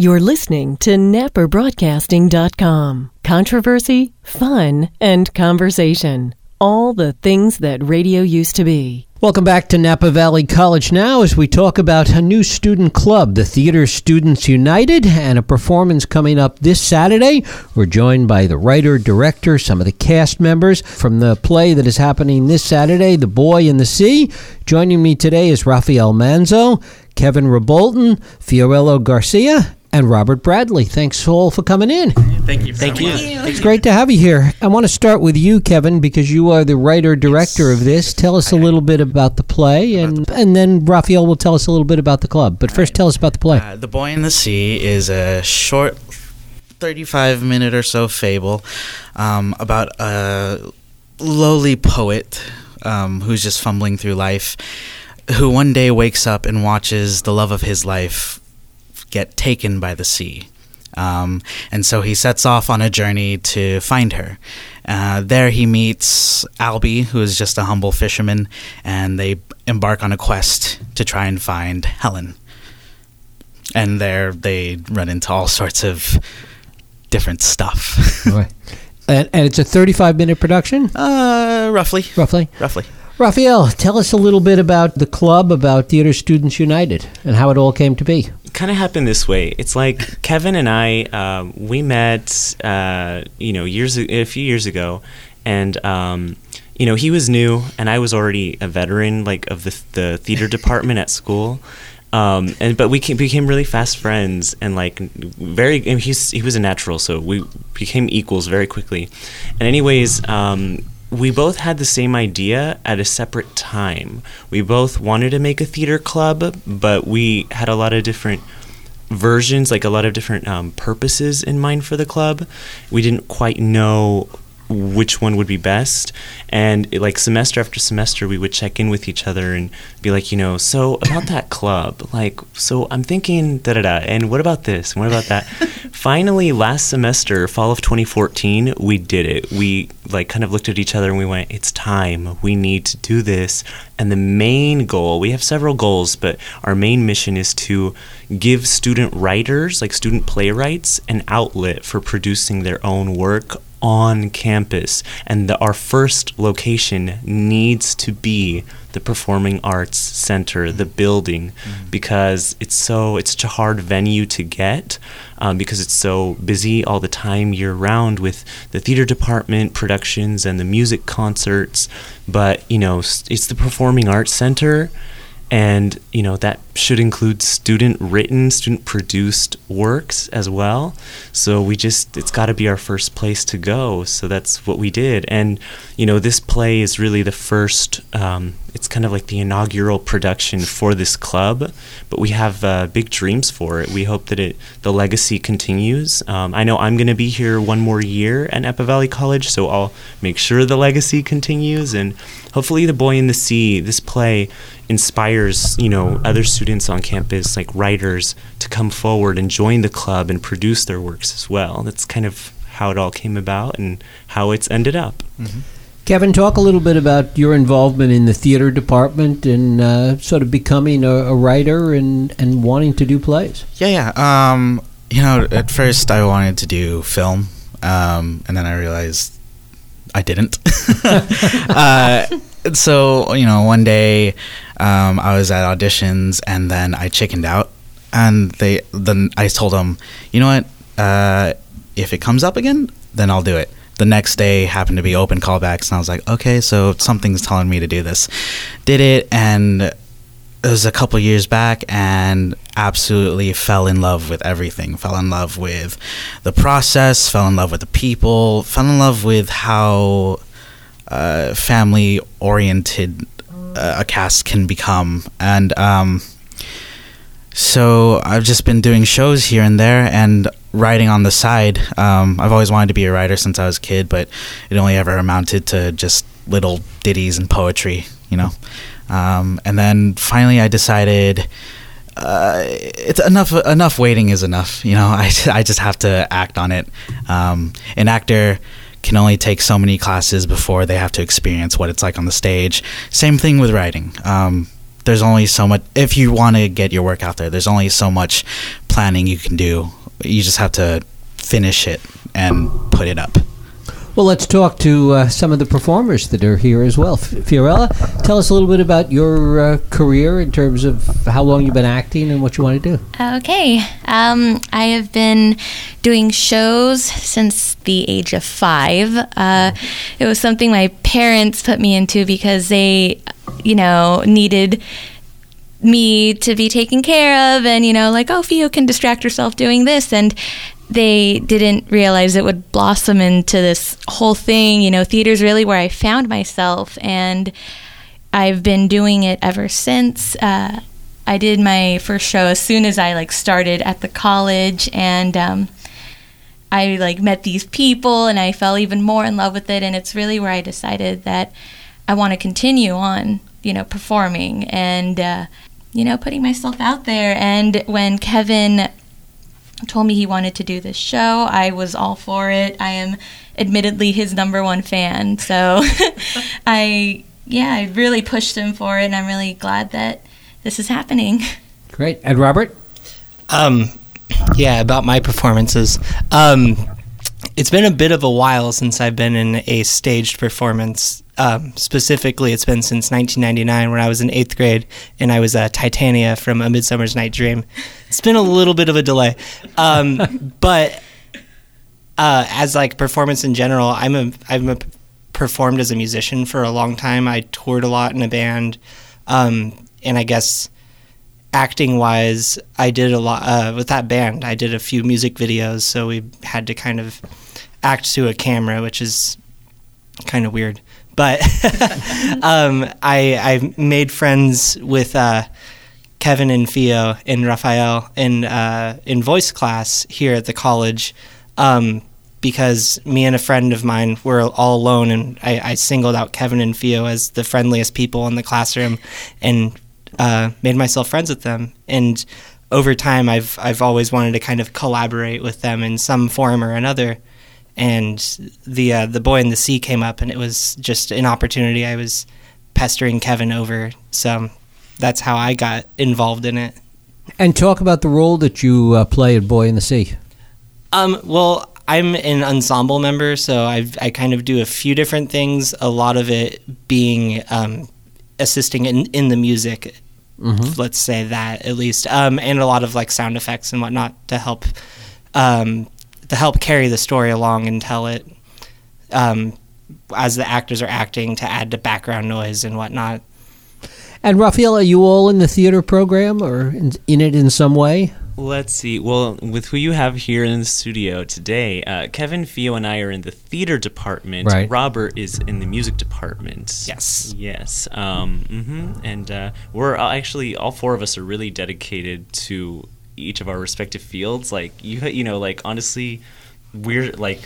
You're listening to NapaBroadcasting.com. Controversy, fun, and conversation. All the things that radio used to be. Welcome back to Napa Valley College now as we talk about a new student club, the Theater Students United, and a performance coming up this Saturday. We're joined by the writer, director, some of the cast members from the play that is happening this Saturday, The Boy in the Sea. Joining me today is Rafael Manzo, Kevin Rebolton, Fiorella Garcia, and Robert Bradley. Thanks all for coming in. Thank you. Thank so you. much. It's great to have you here. I want to start with you, Kevin, because you are the writer director of this. Tell us a little bit about the play, and and then Raphael will tell us a little bit about the club. But first, tell us about the play. Uh, the Boy in the Sea is a short, 35 minute or so fable um, about a lowly poet um, who's just fumbling through life, who one day wakes up and watches the love of his life get taken by the sea. Um, and so he sets off on a journey to find her. Uh, there he meets Albie, who is just a humble fisherman, and they embark on a quest to try and find Helen. And there they run into all sorts of different stuff. And, and it's a 35 minute production, uh, roughly. roughly. Roughly. Raphael, tell us a little bit about the club, about Theater Students United, and how it all came to be. Kind of happened this way. It's like Kevin and I, um, we met, uh, you know, years a few years ago, and um, you know, he was new, and I was already a veteran, like of the the theater department at school. Um, and but we came, became really fast friends, and like very. And he's he was a natural, so we became equals very quickly. And anyways. Um, we both had the same idea at a separate time. We both wanted to make a theater club, but we had a lot of different versions, like a lot of different um, purposes in mind for the club. We didn't quite know which one would be best. And it, like semester after semester, we would check in with each other and be like, you know, so about that club, like, so I'm thinking da da da, and what about this, and what about that. Finally, last semester, fall of 2014, we did it. We like kind of looked at each other and we went, it's time. We need to do this. And the main goal, we have several goals, but our main mission is to give student writers, like student playwrights, an outlet for producing their own work on campus. And the, our first location needs to be the Performing Arts Center, the building, because it's so it's such a hard venue to get um, because it's so busy all the time year round with the theater department productions and the music concerts. But you know, it's the Performing Arts Center and you know that should include student written student produced works as well. So we just it's got to be our first place to go. So that's what we did. And you know this play is really the first um, it's kind of like the inaugural production for this club but we have uh, big dreams for it. We hope that it the legacy continues. Um, i know i'm going to be here one more year at napa valley college so i'll make sure the legacy continues and hopefully the boy in the sea this play inspires you know other students on campus like writers to come forward and join the club and produce their works as well. That's kind of how it all came about and how it's ended up Kevin, talk a little bit about your involvement in the theater department and uh, sort of becoming a, a writer and, and wanting to do plays. Yeah, yeah. Um, you know, at first I wanted to do film, um, and then I realized I didn't. uh, so you know, one day um, I was at auditions, and then I chickened out, and they then I told them, you know what, uh, if it comes up again, then I'll do it. The next day happened to be open callbacks, and I was like, okay, so something's telling me to do this. Did it, and it was a couple years back and absolutely fell in love with everything fell in love with the process fell in love with the people fell in love with how uh, family oriented uh, a cast can become and um, so i've just been doing shows here and there and writing on the side um, i've always wanted to be a writer since i was a kid but it only ever amounted to just little ditties and poetry you know um, and then finally I decided uh, it's enough. Enough waiting is enough. You know, I, I just have to act on it. Um, an actor can only take so many classes before they have to experience what it's like on the stage. Same thing with writing. Um, there's only so much if you want to get your work out there. There's only so much planning you can do. You just have to finish it and put it up. Well, let's talk to uh, some of the performers that are here as well. F- Fiorella, tell us a little bit about your uh, career in terms of how long you've been acting and what you want to do. Okay. Um, I have been doing shows since the age of five. Uh, it was something my parents put me into because they, you know, needed me to be taken care of and, you know, like, oh, Fio can distract herself doing this. And they didn't realize it would blossom into this whole thing. You know, theater's really where I found myself. And I've been doing it ever since. Uh, I did my first show as soon as I like started at the college, and um, I like met these people, and I fell even more in love with it. And it's really where I decided that I want to continue on, you know, performing and uh, you know putting myself out there. And when Kevin told me he wanted to do this show, I was all for it. I am admittedly his number one fan, so I yeah, I really pushed him for it, and I'm really glad that this is happening. Great. And Robert? Um, yeah, about my performances. Um, it's been a bit of a while since I've been in a staged performance. Um, specifically, it's been since 1999 when I was in eighth grade and I was uh, Titania from A Midsummer's Night Dream. It's been a little bit of a delay, um, but uh, as like performance in general, I'm a I'm a performed as a musician for a long time. I toured a lot in a band, um, and I guess acting wise, I did a lot uh, with that band. I did a few music videos, so we had to kind of act to a camera, which is kind of weird. But um, I I made friends with uh, Kevin and Fio and Raphael in uh, in voice class here at the college. Um, because me and a friend of mine were all alone, and I, I singled out Kevin and Fio as the friendliest people in the classroom, and uh, made myself friends with them. And over time, I've I've always wanted to kind of collaborate with them in some form or another. And the uh, the boy in the sea came up, and it was just an opportunity. I was pestering Kevin over, so that's how I got involved in it. And talk about the role that you uh, play in Boy in the Sea. Um, well, I'm an ensemble member, so I I kind of do a few different things. A lot of it being um, assisting in in the music. Let's say that at least, um, and a lot of like sound effects and whatnot to help um, to help carry the story along and tell it um, as the actors are acting to add to background noise and whatnot. And Raphael, are you all in the theater program or in, in it in some way? Let's see. Well, with who you have here in the studio today, uh, Kevin, Fio, and I are in the theater department. Right. Robert is in the music department. Yes. Yes. Um, hmm And uh, we're uh, actually all four of us are really dedicated to each of our respective fields. Like you, you know, like honestly, we're like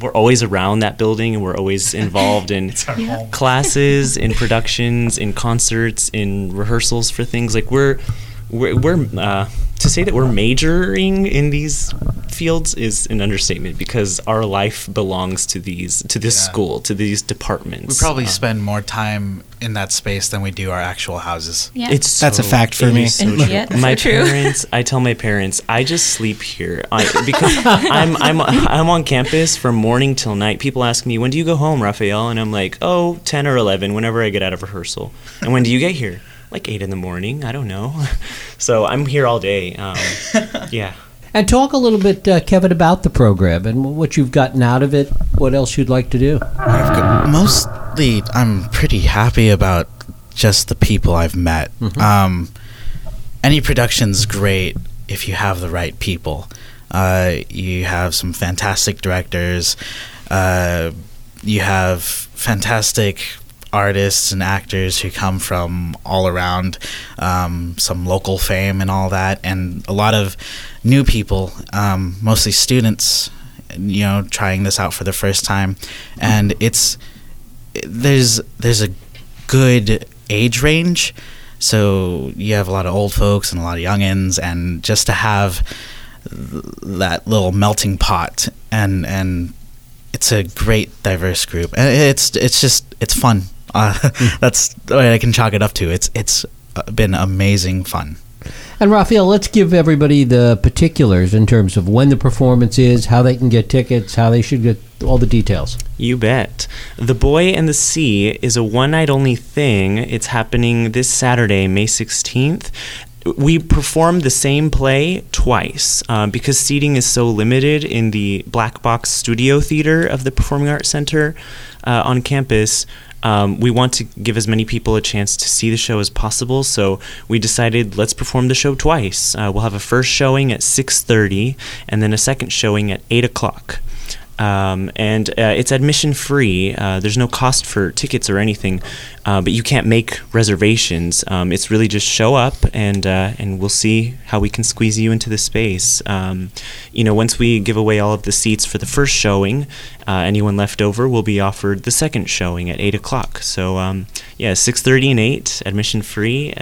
we're always around that building and we're always involved in classes, in productions, in concerts, in rehearsals for things. Like we're we're, we're uh, to say that we're majoring in these fields is an understatement because our life belongs to these to this Yeah. school to these departments. We probably Um, spend more time in that space than we do our actual houses. Yeah. It's That's a fact for me. so And true. yet, my so true. parents, I tell my parents, I just sleep here I, because I'm I'm I'm on campus from morning till night. People ask me, "When do you go home, Raphael?" And I'm like, "Oh, 10 or 11 whenever I get out of rehearsal." And when do you get here? Like 8 in the morning. I don't know. So I'm here all day. Um, yeah. And talk a little bit, uh, Kevin, about the program and what you've gotten out of it. What else you'd like to do? I've got, mostly, I'm pretty happy about just the people I've met. Um, any production's great if you have the right people. Uh, you have some fantastic directors. Uh, you have fantastic artists and actors who come from all around, um, some local fame and all that, and a lot of new people, um, mostly students, you know, trying this out for the first time, and it's there's there's a good age range. So you have a lot of old folks and a lot of youngins, and just to have that little melting pot, and and it's a great diverse group, and it's it's just it's fun. Uh, that's the I can chalk it up to. It's it's uh, been amazing fun. And Raphael, let's give everybody the particulars in terms of when the performance is, how they can get tickets, how they should get all the details. You bet. The Boy and the Sea is a one night only thing. It's happening this Saturday, May 16th. We perform the same play twice uh, because seating is so limited in the Black Box Studio Theater of the Performing Arts Center uh, on campus. Um, we want to give as many people a chance to see the show as possible, so we decided let's perform the show twice. Uh, we'll have a first showing at 6:30 and then a second showing at 8 o'clock. Um, and uh, it's admission free. Uh, there's no cost for tickets or anything, uh, but you can't make reservations. Um, it's really just show up and uh, and we'll see how we can squeeze you into the space. Um, you know, once we give away all of the seats for the first showing, uh, anyone left over will be offered the second showing at eight o'clock. So um, yeah, six thirty and eight, admission free.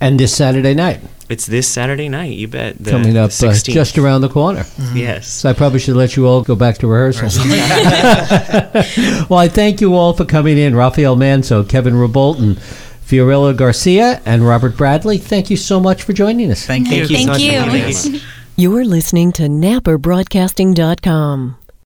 And this Saturday night, it's this Saturday night. You bet. The, coming up the uh, just around the corner. yes. So I probably should let you all go back to rehearsal. well, I thank you all for coming in. Rafael Manso, Kevin Rebolton, Fiorella Garcia, and Robert Bradley. Thank you so much for joining us. Thank you. Thank you. Thank you. You're listening to NapaBroadcasting.com.